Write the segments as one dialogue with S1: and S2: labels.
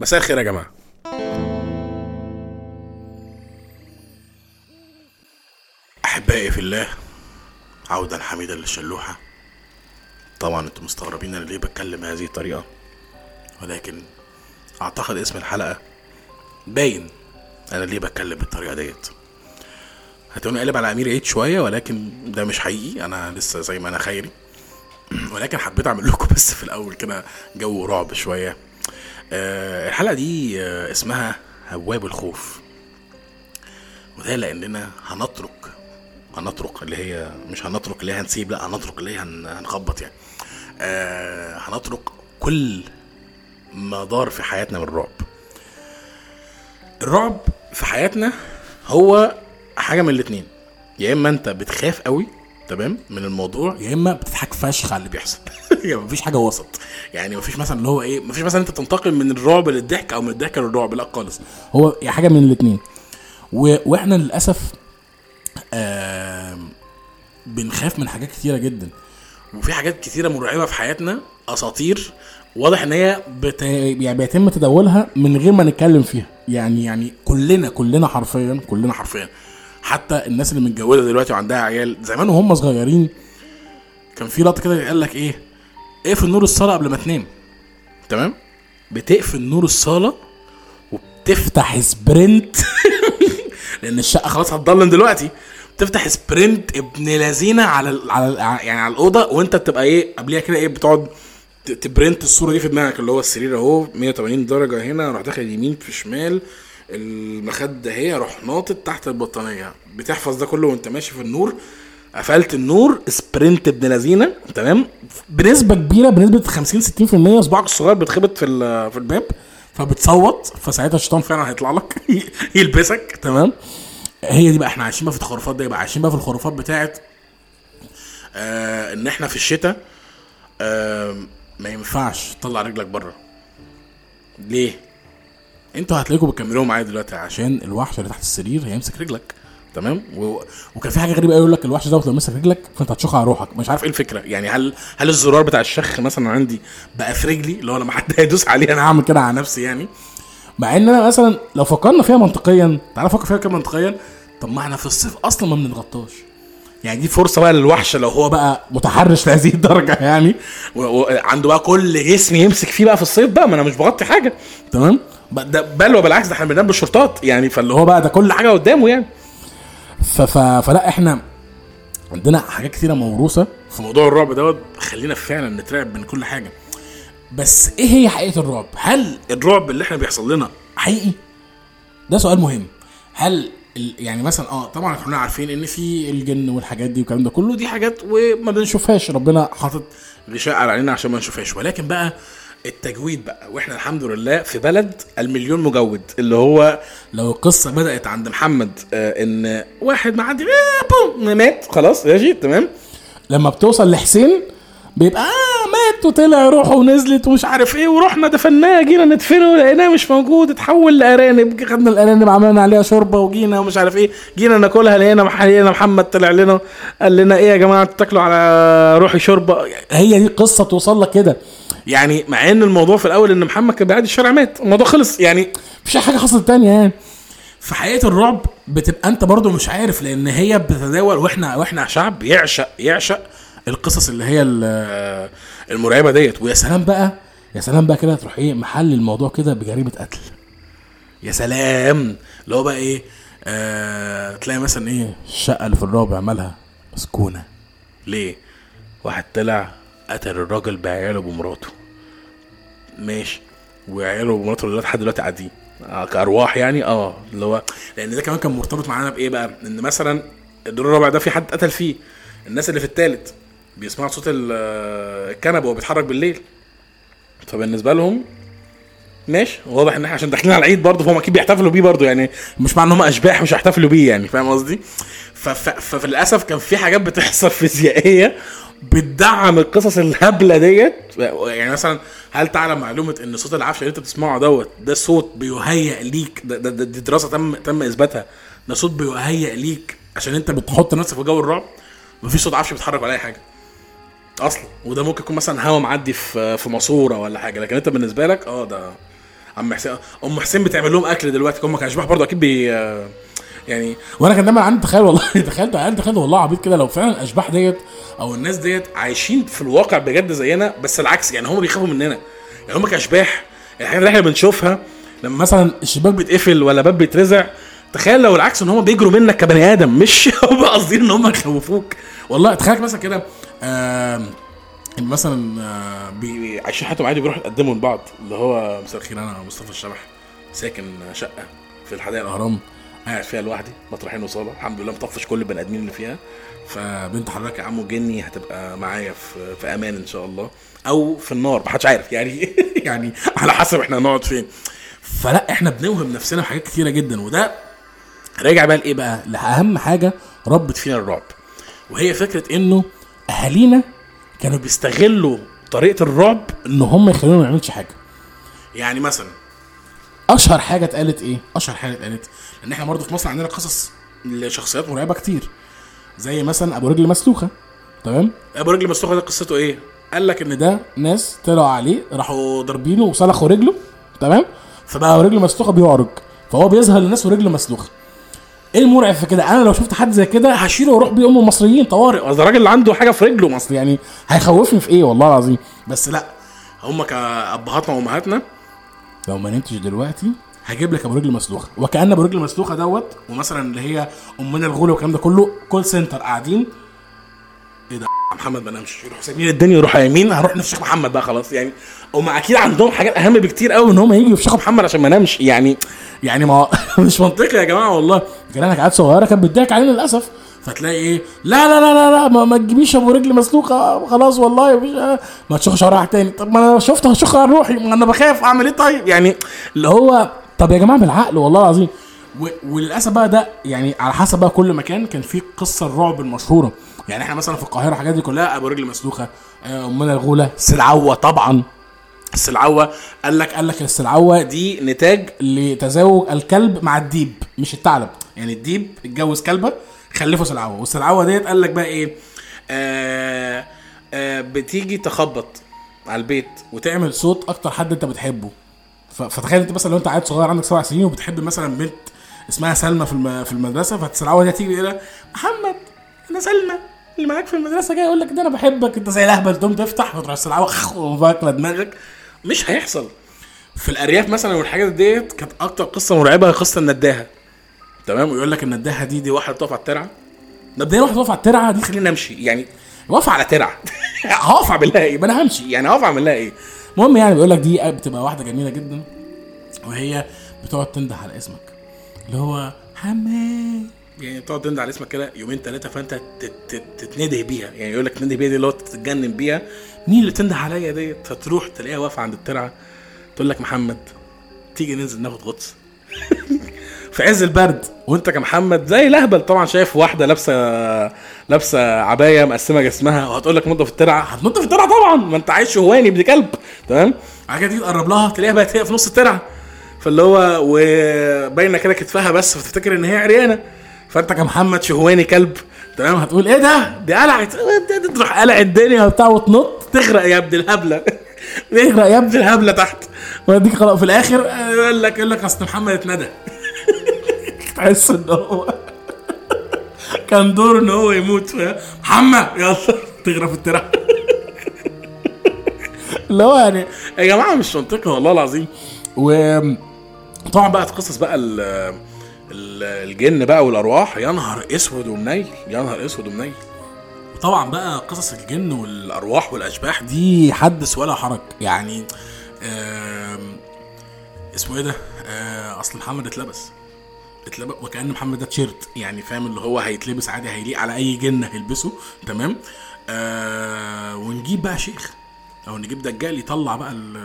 S1: مساء الخير يا جماعة. أحبائي في الله عودا حميدا للشلوحة. طبعا أنتم مستغربين أنا ليه بتكلم بهذه الطريقة. ولكن أعتقد اسم الحلقة باين أنا ليه بتكلم بالطريقة ديت. هتقولي قلب على أمير عيد شوية ولكن ده مش حقيقي. أنا لسه زي ما أنا خيري ولكن حبيت أعمل لكم بس في الأول كده جو رعب شوية. آه الحلقة دي آه اسمها هواب الخوف. وده لأننا هنترك هنترك اللي هي مش هنترك اللي هي هنسيب لأ هنترك اللي هي هن- هنخبط يعني. آه هنترك كل ما دار في حياتنا من الرعب. الرعب في حياتنا هو حاجة من الاتنين. يا إما أنت بتخاف قوي تمام من الموضوع يا إما بتضحك فشخ على اللي بيحصل. يعني مفيش حاجة وسط. يعني مفيش مثلا اللي هو إيه مفيش مثلا أنت تنتقل من الرعب للضحك أو من الضحك للرعب لأ خالص.
S2: هو يا حاجة من الاثنين. وإحنا للأسف آم، بنخاف من حاجات كتيرة جدا.
S1: وفي حاجات كتيرة مرعبة في حياتنا أساطير واضح إن هي
S2: بت... يعني بيتم تداولها من غير ما نتكلم فيها. يعني يعني كلنا كلنا حرفيا
S1: كلنا حرفيا. حتى الناس اللي متجوزة دلوقتي وعندها عيال
S2: زمان وهم صغيرين
S1: كان في لقطة كده قال لك إيه اقفل نور الصاله قبل ما تنام. تمام؟ بتقفل نور الصاله وبتفتح sprint. لأن الشقة خلاص هتضلم دلوقتي. بتفتح sprint ابن لذينة على ال- على ال- يعني على الأوضة وأنت بتبقى إيه قبليها كده إيه بتقعد ت print الصورة دي في دماغك اللي هو السرير أهو 180 درجة هنا أروح داخل يمين في شمال المخدة اهي أروح ناطط تحت البطانية. بتحفظ ده كله وأنت ماشي في النور. قفلت النور سبرنت ابن لذينة تمام؟
S2: بنسبة كبيرة بنسبة 50 60%
S1: صباعك الصغير بيتخبط في في الباب
S2: فبتصوت فساعتها الشيطان
S1: فعلا هيطلع لك يلبسك
S2: تمام؟
S1: هي دي بقى إحنا عايشين بقى في الخرافات دي بقى عايشين بقى في الخرافات بتاعت آه ان إحنا في الشتاء آه ما ينفعش تطلع رجلك بره. ليه؟ أنتوا هتلاقيكم بتكملوا معايا دلوقتي عشان
S2: الوحش اللي تحت السرير هيمسك رجلك.
S1: تمام؟ و...
S2: وكان في حاجة غريبة قوي يقول لك الوحش دوت لو مسك رجلك فأنت هتشخ على روحك. مش
S1: عارف إيه الفكرة. يعني هل هل الزرار بتاع الشخ مثلا عندي بقى في رجلي؟ اللي هو لما حد هيدوس عليه أنا هعمل كده على نفسي يعني.
S2: مع إن أنا مثلا لو فكرنا فيها منطقيا
S1: تعالى فكر فيها كده منطقيا طب ما إحنا في الصيف أصلا ما بنتغطاش. يعني دي فرصة بقى للوحش لو هو بقى
S2: متحرش لهذه الدرجة يعني.
S1: وعنده بقى كل جسم يمسك فيه بقى في الصيف بقى ما أنا مش بغطي حاجة.
S2: تمام؟
S1: ده بل وبالعكس ده إحنا بننام بالشورتات يعني. فاللي هو بقى ده كل حاجة قدامه يعني.
S2: فلا إحنا عندنا حاجات كتيرة موروثة
S1: في موضوع الرعب دوت خلينا فعلا نترعب من كل حاجة.
S2: بس إيه هي حقيقة الرعب؟
S1: هل الرعب اللي إحنا بيحصل لنا
S2: حقيقي؟ ده سؤال مهم. هل. يعني مثلا آه طبعا إحنا عارفين ان في الجن والحاجات دي والكلام ده كله
S1: دي حاجات وما
S2: بنشوفهاش. ربنا
S1: حاطط غشاء علينا عشان ما نشوفهاش. ولكن بقى التجويد بقى. وإحنا الحمد لله في بلد المليون مجود. اللي هو لو القصة بدأت عند محمد آه إن واحد معدي آه، بوم، مات. خلاص ماشي تمام.
S2: لما بتوصل لحسين بيبقى آه مات وطلع روحه ونزلت ومش عارف إيه ورحنا دفناه جينا ندفنه لقيناه مش موجود اتحول لأرانب. خدنا الأرانب عملنا عليها شوربة وجينا ومش عارف إيه. جينا ناكلها لقينا لقينا محمد طلع لنا قال لنا إيه يا جماعة أنتوا تاكلوا على روحي شوربة. هي دي قصة توصل لك كده.
S1: يعني مع إن الموضوع في الأول إن محمد كان بيعدي الشارع مات الموضوع خلص. يعني
S2: مفيش حاجة حصلت تانية يعني. في حقيقه الرعب بتبقى أنت برضو مش عارف لأن هي بتتداول وإحنا وإحنا شعب
S1: يعشق يعشق القصص اللي هي ال- المرعبة ديت. ويا
S2: يا سلام بقى يا سلام بقى كده تروح إيه محل الموضوع كده بجريمة قتل.
S1: يا سلام اللي هو بقى إيه آه تلاقي مثلا إيه
S2: الشقه اللي في الرابع مالها مسكونة.
S1: ليه؟ واحد طلع قتل الراجل بعياله وبمراته ماشي. وعياله ومراته لحد دلوقتي قاعدين. آه، كأرواح يعني آه اللي هو لأن ده كمان كان مرتبط معانا بإيه بقى؟ إن مثلا الدور الرابع ده في حد قتل فيه. الناس اللي في التالت بيسمعوا صوت آه، الكنبة وهو بيتحرك بالليل. فبالنسبة لهم ماشي. واضح إن إحنا عشان داخلين على العيد برضه فهم أكيد بيحتفلوا بيه برضه يعني. مش معنى إن هم أشباح مش هيحتفلوا بيه يعني فاهم قصدي؟ فللأسف كان في حاجات بتحصل فيزيائية بتدعم القصص الهبلة ديت. يعني مثلا هل تعلم معلومة إن صوت العفشه اللي أنت بتسمعه دوت ده صوت بيهيئ ليك؟ ده, ده, ده دي دراسة تم تم إثباتها. ده صوت بيهيئ ليك عشان أنت بتحط نفسك في جو الرعب؟ مفيش صوت عفش بيتحرك ولا أي حاجة. أصلا. وده ممكن يكون مثلا هوا معدي في في ماسورة ولا حاجة. لكن أنت بالنسبة لك آه ده عم حسين. أم حسين بتعمل لهم أكل دلوقتي هم كاشباح برضه أكيد بي آه، يعني
S2: وأنا كان دايما عندي تخيل والله تخيلت عندي تخيل والله عبيط كده لو فعلا الاشباح ديت
S1: أو الناس ديت عايشين في الواقع بجد زينا بس العكس يعني هم بيخافوا مننا. يعني هم كأشباح الحاجات اللي إحنا بنشوفها لما مثلا الشباك بيتقفل ولا باب بيترزع تخيل لو العكس إن هم بيجروا منك كبني آدم مش هم قاصدين إن هم يخوفوك.
S2: والله تخيل مثلا كده
S1: إن مثلا آه، عايشين حياتهم عادي بيروحوا يتقدموا لبعض اللي هو مساء الخير أنا مصطفى الشبح ساكن شقة في الحدائق الأهرام. قاعد فيها لوحدي مطرحين وصاله الحمد لله مطفش كل البني آدمين اللي فيها. فبنت حضرتك يا عمو جني هتبقى معايا في في أمان إن شاء الله. أو في النار محدش عارف. يعني يعني على حسب إحنا هنقعد فين. فلا إحنا بنوهم نفسنا بحاجات كتيرة جدا. وده راجع بقى لإيه بقى؟ لأهم حاجة ربت فينا الرعب. وهي فكرة إنه أهالينا كانوا بيستغلوا طريقة الرعب
S2: إن هم يخلونا ما نعملش حاجة.
S1: يعني مثلا
S2: أشهر حاجة اتقالت إيه؟
S1: أشهر حاجة اتقالت لأن إحنا برضه في مصر عندنا قصص لشخصيات مرعبة كتير.
S2: زي مثلا أبو رجل مسلوخه تمام؟
S1: أبو رجل مستوخة ده قصته إيه؟ قال لك إن ده
S2: ناس طلعوا عليه راحوا ضاربينه وسلخوا رجله تمام؟ فبقى رجله مسلوخه بيعرج فهو بيظهر للناس ورجله مسلوخه إيه المرعب في كده؟ أنا لو شفت حد زي كده هشيله وأروح بيه ام المصريين طوارئ.
S1: ده راجل اللي عنده حاجة في رجله
S2: اصل يعني هيخوفني في إيه؟ والله العظيم.
S1: بس لأ هم كأبهاتنا وأمهاتنا
S2: لو ما نمتش دلوقتي هجيب لك ابو رجل مسلوخة. وكأن ابو رجل مسلوخة دوت ومثلا اللي هي أمنا الغوله والكلام ده كله call center قاعدين.
S1: إيه ده؟ محمد ما نامش. يروح سايبين الدنيا يروح يمين هروح للشيخ محمد بقى خلاص يعني. هم أكيد عندهم حاجات أهم بكتير قوي إن هم يجوا يفشخوا محمد عشان ما نامش. يعني
S2: يعني ما مش منطقي يا جماعة والله. كلامك عيال صغيرة كانت بتضحك علينا للأسف. فتلاقي إيه لا لا لا لا, لا ما, ما تجيبيش ابو رجل مسلوقه خلاص والله مش ما تشخش على تاني. طب ما أنا شفت هشخ على روحي ما أنا بخاف اعمل إيه طيب؟ يعني اللي هو طب يا جماعة بالعقل والله العظيم. وللأسف بقى ده يعني على حسب بقى كل مكان كان في قصة الرعب المشهورة. يعني إحنا مثلا في القاهرة الحاجات دي كلها ابو رجل مسلوخه آه، امنا الغولة سلعوة طبعا.
S1: السلعوة
S2: قال لك قال لك السلعوة
S1: دي نتاج
S2: لتزاوج الكلب مع الديب مش الثعلب. يعني الديب اتجوز كلبة خلفه سلعوه والسلعوه ديت قال لك بقى إيه؟
S1: آه آه بتيجي تخبط على البيت
S2: وتعمل صوت أكتر حد أنت بتحبه. فتخيل أنت مثلا لو أنت عيل صغير عندك سبع سنين وبتحب مثلا بنت اسمها سلمى في في المدرسة فالسلعوه دي تيجي تقول محمد أنا سلمى اللي معاك في المدرسة جاي يقول لك ده أنا بحبك أنت زي الأهبل. تقوم تفتح وتروح السلعوه واكله دماغك.
S1: مش هيحصل. في الأرياف مثلا والحاجات ديت كانت أكتر قصة مرعبة قصة النداهه تمام؟ ويقول لك النداهه دي دي واحدة تقف على الترعة.
S2: مبدئيا واحد واقف على الترعة دي؟
S1: خلينا نمشي يعني واقفة على ترعة. هقف أعمل لها إيه؟ ما أنا همشي. يعني هقف أعمل لها إيه؟
S2: المهم يعني بيقول لك دي بتبقى واحدة جميلة جدا وهي بتقعد تنده على اسمك. اللي هو حماد
S1: يعني تقعد تندى على اسمك كده يومين ثلاثة فأنت تت- تت- تتنده بيها. يعني يقول لك تتنده بيها دي اللي هو تتجنن بيها. مين اللي تنده عليا ديت؟ فتروح تلاقيها واقفة عند الترعة تقول لك محمد تيجي ننزل ناخد غطس. في عز البرد. وانت كمحمد زي الأهبل طبعا شايف واحدة لابسه لابسة عباية مقسمة جسمها وهتقول لك نضف الترعة. هتنضف الترعة طبعا. ما انت عايش شهواني ابن كلب تمام؟ بعد كده تيجي تقرب لها تلاقيها بقت هي في نص الترعة. فاللي هو وباينه كده كتفها بس فتفتكر إن هي عريانة. فأنت كمحمد شهواني كلب. تمام؟ هتقول إيه ده؟ دي قلعت. تروح قلع الدنيا وبتاع وتنط. تغرق يا ابن الهبلة. تغرق يا ابن الهبلة تحت. واديك خلاص. في الآخر آه، يقول لك يقول لك أصل محمد اتندى. تحس ان هو كان دوره ان هو يموت؟ محمد يلا تغرق في الترعه اللي هو يعني يا جماعة مش منطقي والله العظيم. وطبعا بقى قصص بقى ال ال- الجن بقى والأرواح. يا نهار أسود ومنيل يا نهار أسود ومنيل. طبعا بقى قصص الجن والأرواح والأشباح دي حدث ولا حرج. يعني اسمه إيه ده؟ آه، أصل محمد اتلبس. اتلبس وكأن محمد ده تيشيرت يعني فاهم اللي هو هيتلبس عادي هيليق على أي جن هيلبسه تمام؟ آه ونجيب بقى شيخ أو نجيب دجال يطلع بقى ال-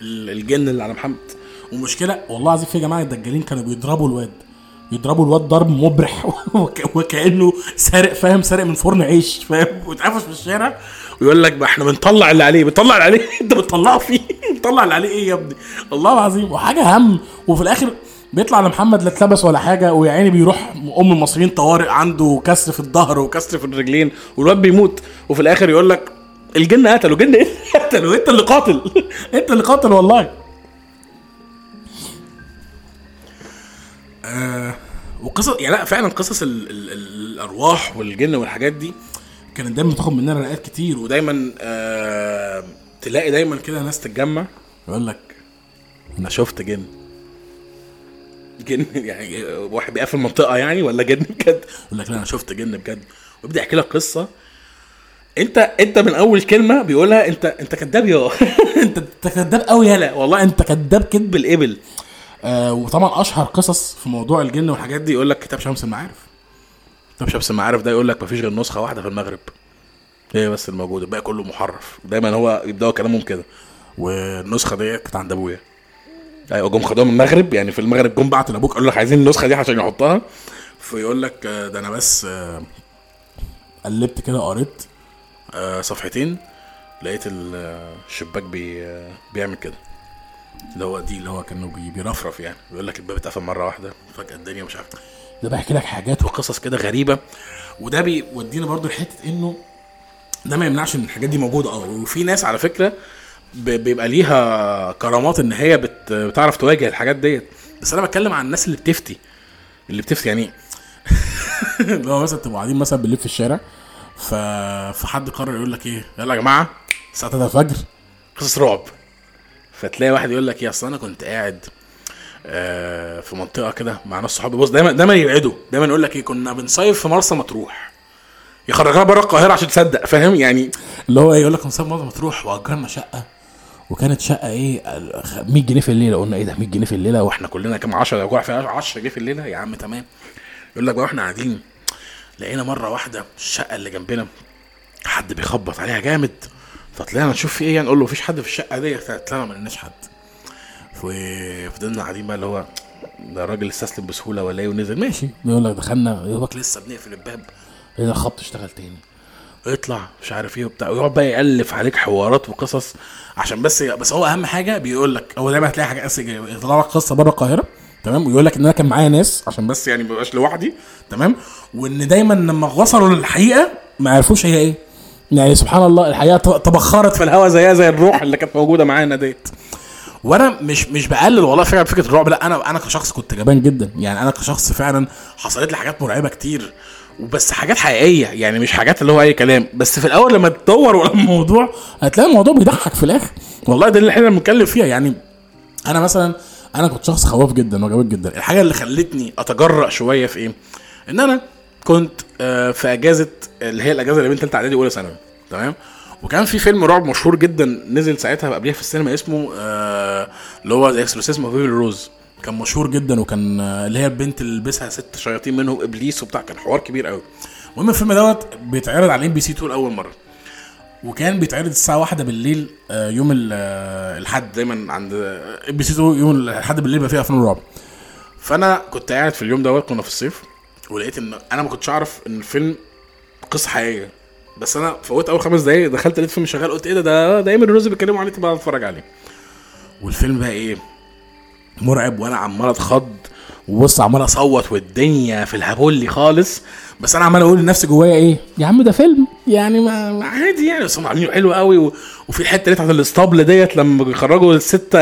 S1: ال- الجن اللي على محمد. ومشكلة والله العظيم في جماعة الدجالين كانوا بيضربوا الواد يضربوا الواد ضرب مبرح وك- وكأنه سارق فاهم؟ سارق من فرن عيش فاهم؟ واتقفش في الشارع ويقول لك بقى إحنا بنطلع اللي عليه بنطلع اللي عليه أنت بتطلعه فيه بتطلع اللي عليه إيه يا ابني؟ والله العظيم وحاجة هم. وفي الآخر بيطلع لمحمد لا اتلبس ولا حاجة ويا عيني بيروح أم المصريين طوارئ عنده كسر في الظهر وكسر في الرجلين والواد بيموت. وفي الآخر يقول لك الجن قتله جن إيه؟ قتله أنت اللي قاتل أنت اللي قاتل والله. آه وقصص يعني لا فعلا قصص ال ال ال الأرواح والجن والحاجات دي كانت دايما تاخد مننا رقات كتير ودايما آه تلاقي دايما كده ناس تتجمع يقول لك أنا شفت جن. جن يعني واحد بيقفل منطقة يعني ولا جن بجد؟ يقول لك لا أنا شفت جن بجد. ويبدأ يحكي لك قصة. أنت أنت من أول كلمة بيقولها أنت أنت كذاب يا أنت أنت كذاب قوي يالا. والله أنت كذاب كذب الإبل. آه وطبعا أشهر قصص في موضوع الجن والحاجات دي يقول لك كتاب شمس المعارف. كتاب شمس المعارف ده يقول لك مفيش غير نسخة واحدة في المغرب. هي بس الموجودة الباقي كله محرف. دايما هو يبدأوا كلامهم كده. والنسخة ديت كانت عند أبويا. أيوه جم خدوها من المغرب. يعني في المغرب جم بعتوا لأبوك قالوا لك عايزين النسخة دي عشان يحطها. فيقول لك آه، ده أنا بس آه، قلبت كده قريت آه، صفحتين لقيت ال- الشباك بي بيعمل كده. اللي هو دي اللي هو كانه بي- بيرفرف يعني. بيقول لك الباب اتقفل مرة واحدة فجأة الدنيا مش عارف. ده بحكي لك حاجات وقصص كده غريبة. وده بيودينا برضو لحته إنه ده ما يمنعش إن الحاجات دي موجودة. آه وفي ناس على فكرة بيبقى ليها كرامات إن هي بت... بتعرف تواجه الحاجات ديت. بس أنا بتكلم عن الناس اللي بتفتي. اللي بتفتي يعني اللي هو مثلا تبقوا قاعدين مثلا بالليل في الشارع ف... فحد قرر يقول لك إيه؟ يلا يا جماعة الساعة 3 الفجر. قصص رعب. فتلاقي واحد يقول لك إيه؟ أصل أنا كنت قاعد آه في منطقة كده مع ناس صحابي. بص دايما دايما يبعدوا. دايما يقول لك إيه؟ كنا بنصيف في مرسى مطروح. يخرجها بره القاهرة عشان تصدق فاهم؟ يعني اللي هو إيه؟ يقول لك نصيف مرسى مطروح وأجرنا شقة. وكانت شقة إيه 100 جنيه في الليلة. قلنا إيه ده 100 جنيه في الليلة؟ وإحنا كلنا كام 10 لو كل فيها 10 جنيه في الليلة؟ يا عم تمام. يقول لك بقى وإحنا قاعدين لقينا مرة واحدة الشقة اللي جنبنا حد بيخبط عليها جامد. فطلعنا نشوف في إيه يعني نقول له مفيش حد في الشقة دي طلعنا ما لقيناش حد. وفضلنا قاعدين بقى اللي هو ده الراجل استسلم بسهولة ولا إيه ونزل. ماشي. يقول لك دخلنا يا لسه بنقفل الباب. لقينا الخبط اشتغل تاني. يطلع مش عارف إيه وبتاع. ويقعد بقى يألف عليك حوارات وقصص عشان بس بس هو أهم حاجة بيقول لك هو دايما هتلاقي حاجة يطلع لك قصة بره القاهرة تمام؟ ويقول لك إن أنا كان معايا ناس عشان بس يعني ما بقاش لوحدي تمام؟ وإن دايما لما وصلوا للحقيقة ما عرفوش هي إيه. يعني سبحان الله الحقيقة تبخرت في الهواء زيها زي الروح اللي كانت موجودة معانا ديت. وأنا مش مش بقلل والله فعلا فكرة الرعب. لا أنا أنا كشخص كنت جبان جدا. يعني أنا كشخص فعلا حصلت لي حاجات مرعبة كتير. وبس حاجات حقيقية يعني مش حاجات اللي هو أي كلام. بس في الأول لما تدور ورا الموضوع هتلاقي الموضوع بيضحك في الآخر. والله ده اللي إحنا بنتكلم فيها. يعني أنا مثلا أنا كنت شخص خواف جدا وجبان جدا. الحاجة اللي خلتني أتجرأ شوية في إيه؟ إن أنا كنت آه، في أجازة اللي هي الأجازة اللي بين ثالثه اعدادي واولى ثانوي. تمام؟ وكان في فيلم رعب مشهور جدا نزل ساعتها قبليها في السينما اسمه آه اللي هو Exorcism of Rose كان مشهور جدا وكان آه، اللي هي البنت اللي لبسها ست شياطين منهم إبليس وبتاع كان حوار كبير قوي المهم الفيلم دوت بيتعرض على MBC 2 لأول مرة. وكان بيتعرض الساعة واحدة بالليل آه، يوم ال- آه، دايما عند MBC 2 يوم الحد بالليل بيبقى فيه أفلام رعب. فأنا كنت قاعد في اليوم دوت كنا في الصيف ولقيت إن أنا ما كنتش أعرف إن الفيلم قصة حقيقية. بس أنا فوت أول خمس دقايق دخلت لقيت فيلم شغال قلت إيه ده؟ ده ده ايمن الرز بيتكلموا عليه تبقى أتفرج عليه. والفيلم بقى إيه؟ مرعب وأنا عمال أتخض وبص عمال أصوت والدنيا في الهبولي خالص. بس أنا عمال أقول لنفسي جوايا إيه؟ يا عم ده فيلم. يعني ما عادي يعني بس هم عاملينه حلو قوي و... وفي الحتة اللي بتاعت الاسطبل ديت لما بيخرجوا الست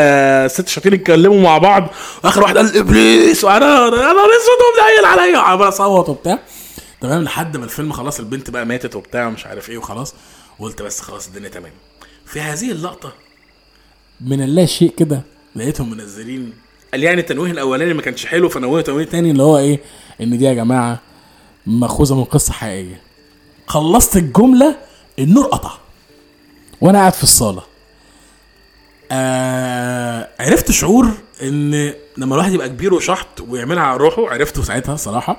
S1: ست شياطين يتكلموا مع بعض. واخر واحد قال إبليس وأنا أنا اسود ومنيل عليا. عمال أصوت وبتاع. تمام لحد ما الفيلم خلاص البنت بقى ماتت وبتاع مش عارف إيه وخلاص. وقلت بس خلاص الدنيا تمام. في هذه اللقطة من اللا شيء كده لقيتهم منزلين. قال يعني التنويه الأولاني ما كانش حلو فنوهوا تنويه تاني اللي هو إيه؟ إن دي يا جماعة ماخوذه من قصة حقيقية. خلصت الجملة النور قطع. وأنا قاعد في الصالة. آه عرفت شعور إن لما الواحد يبقى كبير وشحط ويعملها على روحه عرفته ساعتها صراحة.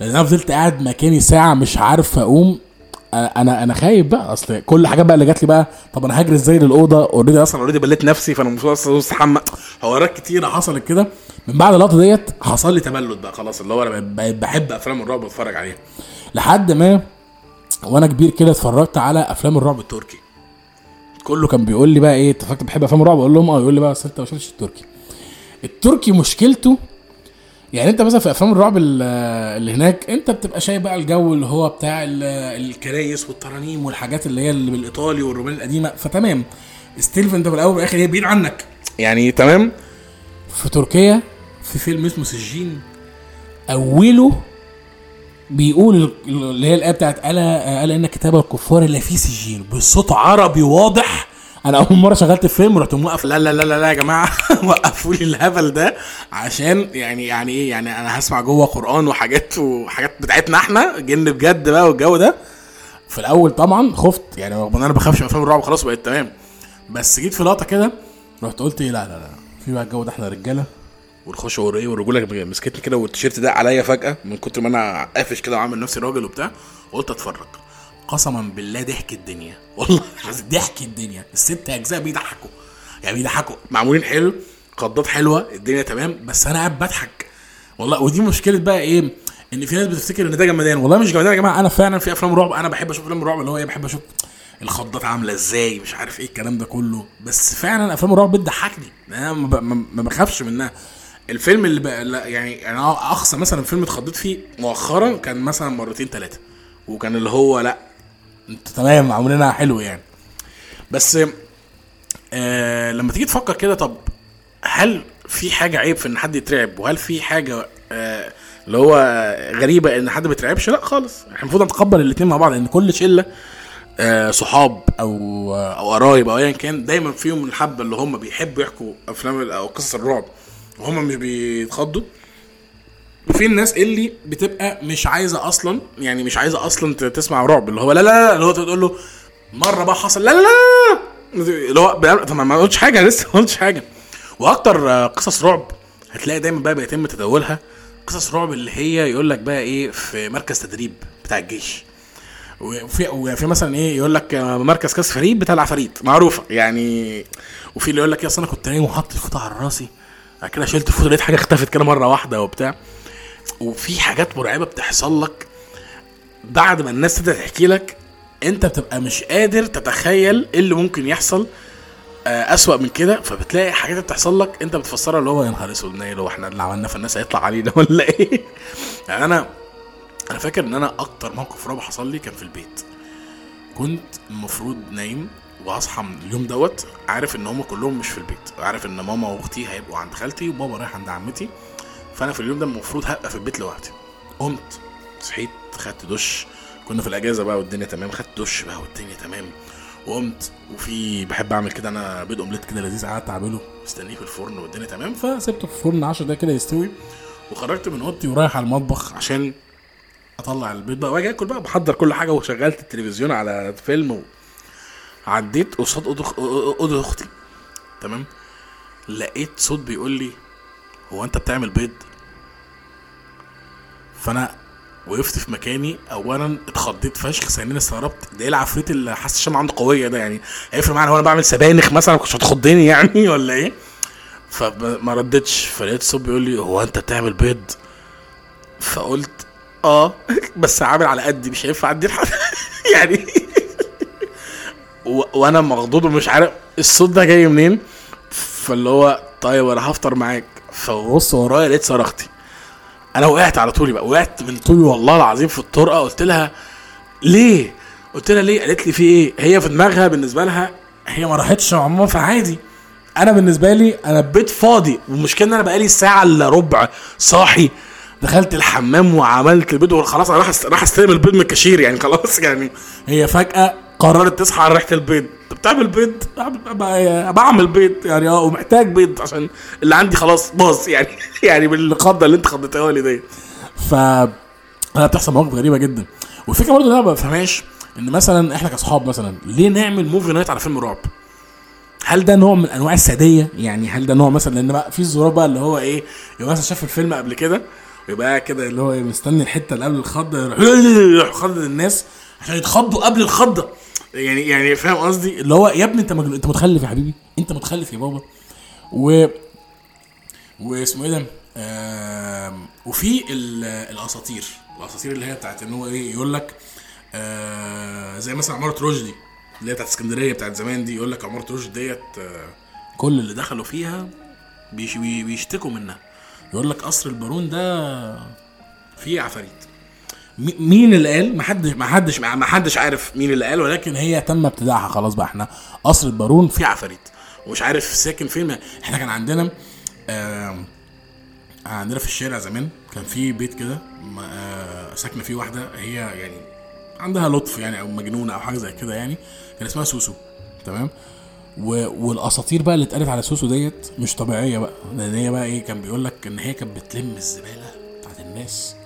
S1: لأن أنا فضلت قاعد مكاني ساعة مش عارف أقوم. أنا أنا خايف بقى. أصل كل حاجة بقى اللي جات لي بقى طب أنا هاجري إزاي للأوضة؟ already أصلا already بليت نفسي فأنا المفروض أصلا استحمى حوارات كتيرة حصلت كده. من بعد اللقطة ديت حصل لي تبلد بقى خلاص اللي هو أنا بحب أفلام الرعب وأتفرج عليها. لحد ما وأنا كبير كده اتفرجت على أفلام الرعب التركي. كله كان بيقول لي بقى إيه أنت فاكر بحب أفلام الرعب؟ أقول لهم آه يقول لي بقى اصل أنت ما شفتش التركي. التركي مشكلته يعني انت مثلا في أفلام الرعب ال- اللي هناك انت بتبقى شايف بقى الجو اللي هو بتاع ال- الكنايس والترانيم والحاجات اللي هي اللي بالإيطالي والروماني القديمة. فتمام. still انت في الأول والآخر هي بعيد عنك. يعني تمام. في تركيا في فيلم اسمه سجين
S2: أوله بيقول اللي هي الآية بتاعت الا ألا إن كتاب الكفار لا فيه سجين. بصوت عربي واضح. أنا اول مره شغلت الفيلم رحت موقف لا لا لا لا, يا جماعة. وقفوا لي الهبل ده عشان يعني يعني إيه؟ يعني أنا هسمع جوه قرآن وحاجات وحاجات بتاعتنا إحنا جن بجد بقى والجو ده. في الأول طبعا خفت يعني رغم إن أنا بخافش من أفلام الرعب خلاص بقيت تمام. بس جيت في لقطة كده رحت قلت إيه؟ لا لا لا في بقى الجو ده إحنا رجالة.
S1: والخشوع وايه والرجولة مسكتني كده والتيشيرت ده عليا فجأة من كتر ما أنا قافش كده وعامل نفسي راجل وبتاع. قلت أتفرج. قسما بالله ضحك الدنيا. والله ضحك الدنيا. الست أجزاء بيضحكوا. يعني بيضحكوا. معمولين حلو قضات حلوة الدنيا تمام بس أنا قاعد بضحك. والله ودي مشكلة بقى إيه؟ إن في ناس بتفتكر إن ده جمدان. والله مش جمدان يا جماعة. أنا فعلا في أفلام رعب أنا بحب أشوف أفلام الرعب اللي هو إيه بحب أشوف الخضات عاملة إزاي مش عارف إيه الكلام ده كله. بس فعلا أفلام الرعب بتضحكني. أنا ما بخافش منها. الفيلم اللي بقى لا يعني أنا أقصى مثلا فيلم اتخضيت فيه مؤخرا كان مثلا مرتين ثلاثة وكان اللي هو لا تمام عاملينها حلو يعني. بس آه لما تيجي تفكر كده طب هل في حاجة عيب في إن حد يترعب؟ وهل في حاجة آه اللي هو غريبة إن حد ما يترعبش لأ خالص. إحنا المفروض نتقبل الاثنين مع بعض لأن كل شلة آه صحاب أو آه أو قرايب أو ايا كان دايما فيهم الحبة اللي هم بيحبوا يحكوا أفلام أو قصص الرعب وهم مش بيتخضوا. وفي الناس اللي بتبقى مش عايزة أصلا يعني مش عايزة أصلا تسمع رعب اللي هو لا لا لا اللي هو تقول له مرة بقى حصل لا لا لا اللي هو طب ما قلتش حاجة لسه ما قلتش حاجة. وأكتر قصص رعب هتلاقي دايما بقى بيتم تداولها قصص رعب اللي هي يقول لك بقى إيه في مركز تدريب بتاع الجيش. وفي وفي مثلا إيه يقول لك مركز كاس فريد بتاع العفاريت معروفة. يعني وفي اللي يقول لك يا أصل أنا كنت نايم وحاطط الفوطه على راسي بعد كده شلت الفوطة لقيت حاجة اختفت كده مرة واحدة وبتاع. وفي حاجات مرعبة بتحصل لك بعد ما الناس تبدأ تحكي لك انت بتبقى مش قادر تتخيل إيه اللي ممكن يحصل آه، أسوأ من كده. فبتلاقي حاجات بتحصل لك انت بتفسرها اللي هو يا نهار أسود هو إحنا اللي عملناه في الناس هيطلع علينا ولا إيه؟ يعني أنا أنا فاكر إن أنا أكتر موقف رعب حصل لي كان في البيت. كنت المفروض نايم وأصحى من اليوم دوت عارف إن هم كلهم مش في البيت عارف إن ماما وأختي هيبقوا عند خالتي وبابا رايح عند عمتي. فأنا في اليوم ده المفروض هبقى في البيت لوحدي. قمت صحيت خدت دش كنا في الأجازة بقى والدنيا تمام خدت دش بقى والدنيا تمام. وقمت وفي بحب أعمل كده أنا بيض أومليت كده لذيذ قعدت أعمله مستنيه في الفرن والدنيا تمام فسبته في الفرن 10 دقايق كده يستوي. وخرجت من أوضتي ورايح على المطبخ عشان أطلع البيض بقى وأجي آكل بقى بحضر كل حاجة وشغلت التلفزيون على فيلم و... عديت قصاد أوضة أختي. تمام؟ لقيت صوت بيقول لي هو أنت بتعمل بيض؟ فأنا وقفت في مكاني اولا اتخضيت فشخ ثانيا استغربت ده إيه العفريت اللي حاسس الشمعة عنده قوية ده؟ يعني هيفرق معايا هو أنا بعمل سبانخ مثلا كنتش هتخضني يعني ولا إيه؟ فما ردتش فلقيت صوت بيقول لي هو أنت بتعمل بيض؟ فقلت آه بس عامل على قدي مش هينفع ادي لحد يعني. و... وأنا مخضوض ومش عارف الصوت ده جاي منين؟ فاللي هو طيب أنا هفطر معاك. فبص ورايا لقيت صرختي. أنا وقعت على طولي بقى وقعت من طولي والله العظيم في الطرقة. قلت لها ليه؟ قلت لها ليه؟ قالت لي في إيه؟ هي في دماغها بالنسبة لها هي ما راحتش مع ماما فعادي. أنا بالنسبة لي أنا البيت فاضي. والمشكلة إن أنا بقالي ساعة إلا ربع صاحي. دخلت الحمام وعملت البيض وخلاص أنا راح أستلم البيض من الكاشير يعني خلاص يعني. هي فجأة قررت تصحى على ريحة البيض. انت بتعمل بيض؟ بعمل- بيض. يعني آه ومحتاج بيض عشان اللي عندي خلاص باظ. يعني يعني بالخضه اللي انت خضتها لي دي ف بتحصل مواقف غريبة جدا. والفكرة برضه اللي أنا ما بفهمهاش إن مثلا إحنا كأصحاب مثلا ليه نعمل movie night على فيلم رعب؟ هل ده نوع من أنواع السادية؟ يعني هل ده نوع مثلا لأن بقى في الزرار بقى اللي هو إيه يبقى مثلا شاف الفيلم قبل كده ويبقى كده اللي هو إيه مستني الحتة اللي قبل الخضة يروح يروح خض الناس عشان يتخضوا قبل الخضة. يعني يعني فاهم قصدي؟ اللي هو يا ابني انت مجنون انت متخلف يا حبيبي انت متخلف يا بابا. و واسمه إيه ده؟ وفي ال- الأساطير الأساطير اللي هي بتاعت إن هو إيه يقول لك آه زي مثلا عمارة رشدي اللي هي بتاعت اسكندرية بتاعت زمان دي يقول لك عمارة رشدي ديت آه كل اللي دخلوا فيها بيش بي- بيشتكوا منها. يقول لك قصر البارون ده فيه عفاريت. مين اللي قال؟ ما حدش ما حدش ما حدش عارف مين اللي قال ولكن هي تم ابتداعها. خلاص بقى إحنا قصر البارون فيه عفاريت. ومش عارف ساكن فين. إحنا كان عندنا آم،
S2: عندنا في الشارع زمان كان في بيت كده آه، ساكنة فيه واحدة. هي يعني عندها لطف يعني أو مجنونة أو حاجة زي كده يعني. كان اسمها سوسو. تمام. والأساطير بقى اللي اتقالت على سوسو ديت مش طبيعية بقى. لأن هي بقى إيه كان بيقول لك إن هي كانت بتلم الزبالة بتاعت الناس.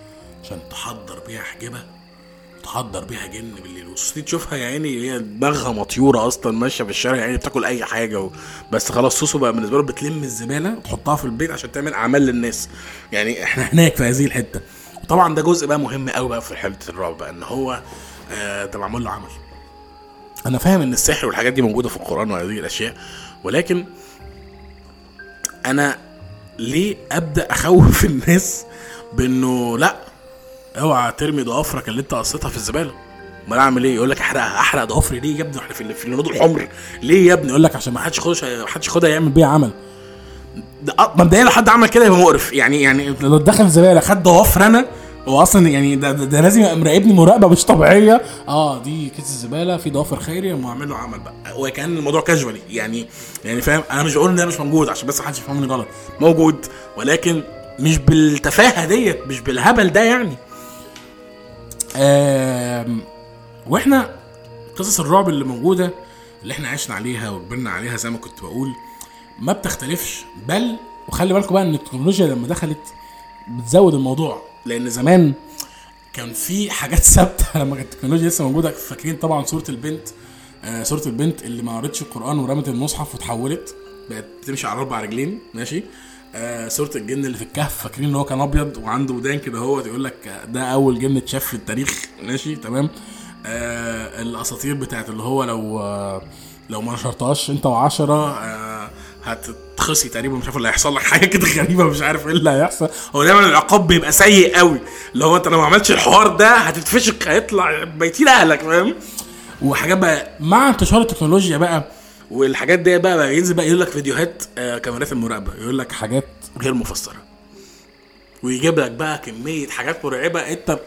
S2: عشان تحضر بيها حجبه تحضر بيها جن بالليل. وسوسو تشوفها يا عيني هي دماغها مطيورة أصلا ماشية في الشارع يعني بتاكل أي حاجة و... بس خلاص سوسو بقى بالنسبة له بتلم الزبالة تحطها في البيت عشان تعمل أعمال للناس. يعني إحنا هناك في هذه الحتة. طبعا ده جزء بقى مهم قوي بقى في حتة الرعب بقى إن هو آه ده له عمل. أنا فاهم إن السحر والحاجات دي موجودة في القرآن وهذه الأشياء ولكن أنا ليه أبدأ أخوف الناس بإنه لأ اوعى ترمي ضوافرك اللي انت قصيتها في الزبالة. امال اعمل إيه؟ يقول لك احرقها احرق ضوافري. ليه يا ابني؟ إحنا في في الهنود الحمر ليه يا ابني؟ يقول لك عشان ما حدش ياخدها ما حدش ياخدها يعمل بيها عمل. مبدئيا لو حد عمل كده يبقى مقرف. يعني يعني لو دخل الزباله خد ضوافر أنا هو أصلا يعني ده, ده, ده لازم مراقبني مراقبة مش طبيعية. آه دي كيس الزبالة في ضوافر خيري اما اعمل له عمل بقى. وكان الموضوع كاجوالي يعني يعني فاهم؟ أنا مش بقول إن ده مش موجود عشان بس محدش يفهمني غلط. موجود ولكن مش بالتفاهة ديت مش بالهبل ده يعني. وإحنا قصص الرعب اللي موجودة اللي إحنا عشنا عليها وكبرنا عليها زي ما كنت بقول ما بتختلفش. بل وخلي بالكم بقى إن التكنولوجيا لما دخلت بتزود الموضوع. لأن زمان كان في حاجات ثابتة لما كانت التكنولوجيا لسه موجودة. فاكرين طبعا صورة البنت؟ آه صورة البنت اللي ما قرتش القرآن ورمت المصحف وتحولت بقت بتمشي على أربع رجلين ماشي؟ آه صورة الجن اللي في الكهف فاكرين إن هو كان أبيض وعنده ودان كده هو يقول لك ده أول جن اتشاف في التاريخ. ماشي تمام. آه الأساطير بتاعت اللي هو لو آه لو ما نشرتهاش أنت وعشرة آه هتتخصي تقريبا مش عارف اللي هيحصل لك حاجة كده غريبة مش عارف إيه اللي هيحصل. هو دايما العقاب بيبقى سيء قوي اللي هو أنت لو ما عملتش الحوار ده هتتفشخ هيطلع بيتين أهلك فاهم؟ وحاجات بقى مع انتشار التكنولوجيا بقى والحاجات دي بقى, بقى ينزل بقى يقول لك فيديوهات آه كاميرات المراقبة يقول لك حاجات غير مفسرة. ويجيب لك بقى كمية حاجات مرعبة انت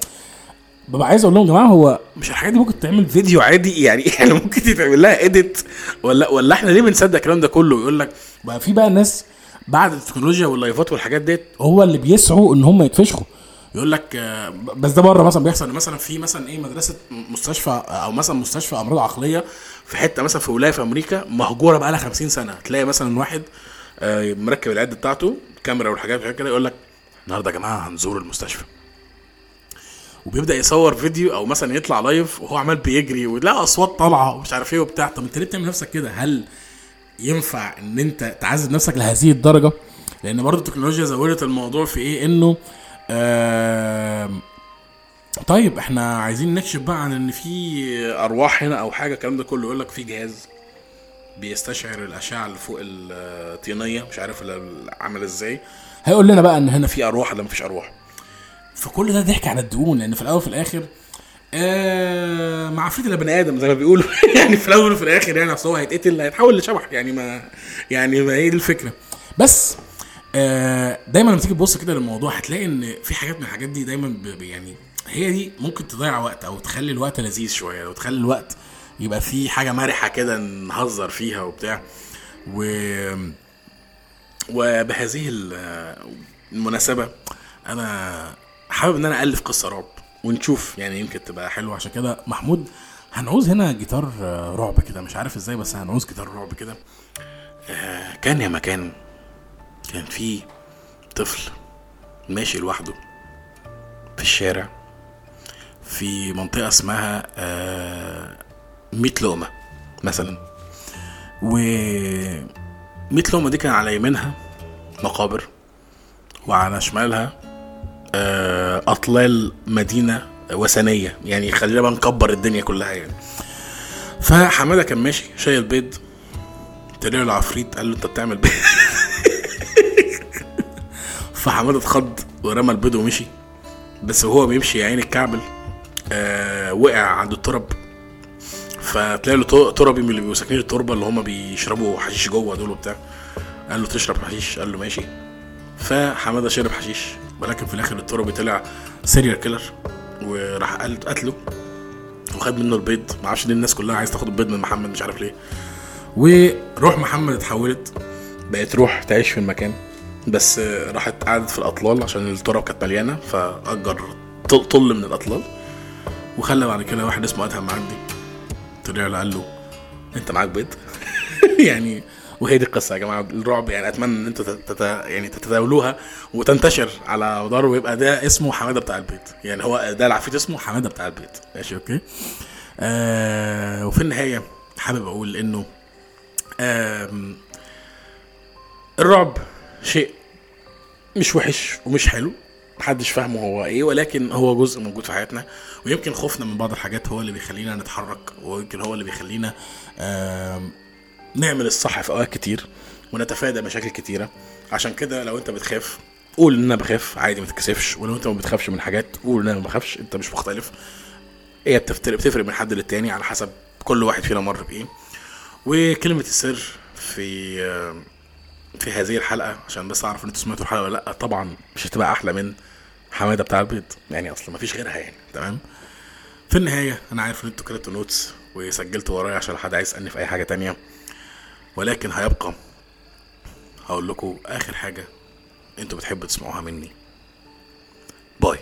S2: ببقى عايز أقول لهم يا جماعة هو مش الحاجات دي ممكن تعمل فيديو عادي؟ يعني يعني ممكن تتعمل لها اديت ولا ولا إحنا ليه بنصدق الكلام ده كله؟ يقول لك بقى في بقى ناس بعد التكنولوجيا واللايفات والحاجات ديت هو اللي بيسعوا ان هم يتفشخوا. يقول لك آه، بس ده بره مثلا بيحصل مثلا في مثلا إيه مدرسة مستشفى أو مثلا مستشفى امراض عقلية في حتة مثلا في ولاية في أمريكا مهجورة بقى لها 50 سنة. تلاقي مثلا واحد آه، مركب العده بتاعته كاميرا والحاجات كده يقول لك النهارده يا جماعة هنزور المستشفى. وبيبدأ يصور فيديو أو مثلا يطلع لايف وهو عمال بيجري وتلاقي أصوات طالعة ومش عارف إيه وبتاع. طب أنت ليه بتعمل نفسك كده؟ هل ينفع إن أنت تعذب نفسك لهذه الدرجة؟ لأن برضه التكنولوجيا زودت الموضوع في إيه؟ إنه آم، طيب إحنا عايزين نكشف بقى عن إن في أرواح هنا أو حاجة الكلام ده كله يقول لك في جهاز بيستشعر الأشعة اللي فوق الطينية مش عارف عامل إزاي. هيقول لنا بقى إن هنا في أرواح ولا مفيش أرواح. فكل ده ضحك على الدقون لأن في الأول وفي الآخر آه مع عفريت بني آدم زي ما بيقولوا. يعني في الأول وفي الآخر يعني اصل هو هيتقتل هيتحول لشبح يعني ما يعني ما هي دي الفكرة. بس آه دايما لما تيجي تبص كده للموضوع هتلاقي إن في حاجات من الحاجات دي دايما يعني هي دي ممكن تضيع وقت أو تخلي الوقت لذيذ شوية أو تخلي الوقت يبقى في حاجة مرحة كده نهزر فيها وبتاع. و وبهذه ال- المناسبة أنا حابب إن أنا الف قصة رعب ونشوف يعني يمكن تبقى حلوة. عشان كده محمود هنعوز هنا جيتار رعب كده مش عارف إزاي بس هنعوز جيتار رعب كده. آه، كان يا مكان كان في طفل ماشي لوحده في الشارع. في منطقة اسمها آه، ميت لقمة مثلا. و ميت لقمة دي كان على يمينها مقابر وعلى شمالها آه، أطلال مدينة وثنية. يعني خلينا بقى نكبر الدنيا كلها يعني. فحمادة كان ماشي شايل بيض طلع له العفريت قال له أنت بتعمل بيض؟ فحمادة اتخض ورمى البيض ومشي. بس وهو بيمشي يا عيني اتكعبل آه وقع عند الترب فتلاقي له تربي من اللي بيبقوا ساكنين التربة اللي هم بيشربوا حشيش جوه دول وبتاع. قال له تشرب حشيش؟ قال له ماشي. فحمادة شرب حشيش ولكن في الآخر التربي طلع serial killer وراح قتله وخد منه البيض. ما أعرفش ليه الناس كلها عايز تاخد البيض من محمد مش عارف ليه. وروح محمد اتحولت بقت روح تعيش في المكان.
S1: بس آه، راحت قعدت في الأطلال عشان التراب كانت مليانة فأجر طل من الأطلال. وخلى بعد كده واحد اسمه أدهم معدي. طلع له قال له أنت معاك بيض؟ يعني وهي دي القصة يا جماعة. الرعب يعني أتمنى إن أنتوا تت... يعني تتداولوها وتنتشر على مدار ويبقى ده اسمه حمادة بتاع البيت يعني هو ده العفريت اسمه حمادة بتاع البيت ماشي أوكي؟ آه وفي النهاية حابب أقول إنه آم، الرعب شيء مش وحش ومش حلو. محدش فاهمه هو إيه ولكن هو جزء موجود في حياتنا. ويمكن خوفنا من بعض الحاجات هو اللي بيخلينا نتحرك ويمكن هو اللي بيخلينا نعمل الصح في أوقات كتير ونتفادى مشاكل كتيرة. عشان كده لو أنت بتخاف قول إن أنا بخاف. عادي ما تتكسفش. ولو أنت ما بتخافش من حاجات قول إن أنا ما بخافش. أنت مش مختلف. هي بتفترق بتفرق من حد للتاني على حسب كل واحد فينا مر بإيه. وكلمة السر في في هذه الحلقة عشان بس أعرف إن أنتوا سمعتوا الحلقة ولا لأ. طبعا مش هتبقى أحلى من حمادة بتاع البيض. يعني أصلا مفيش غيرها يعني. تمام؟ في النهاية أنا عارف إن أنتوا كتبتوا نوتس وسجلتوا ورايا عشان حد عايز يسألني في أي حاجة تانية. ولكن هيبقى هقول لكم آخر حاجة أنتوا بتحبوا تسمعوها مني. باي.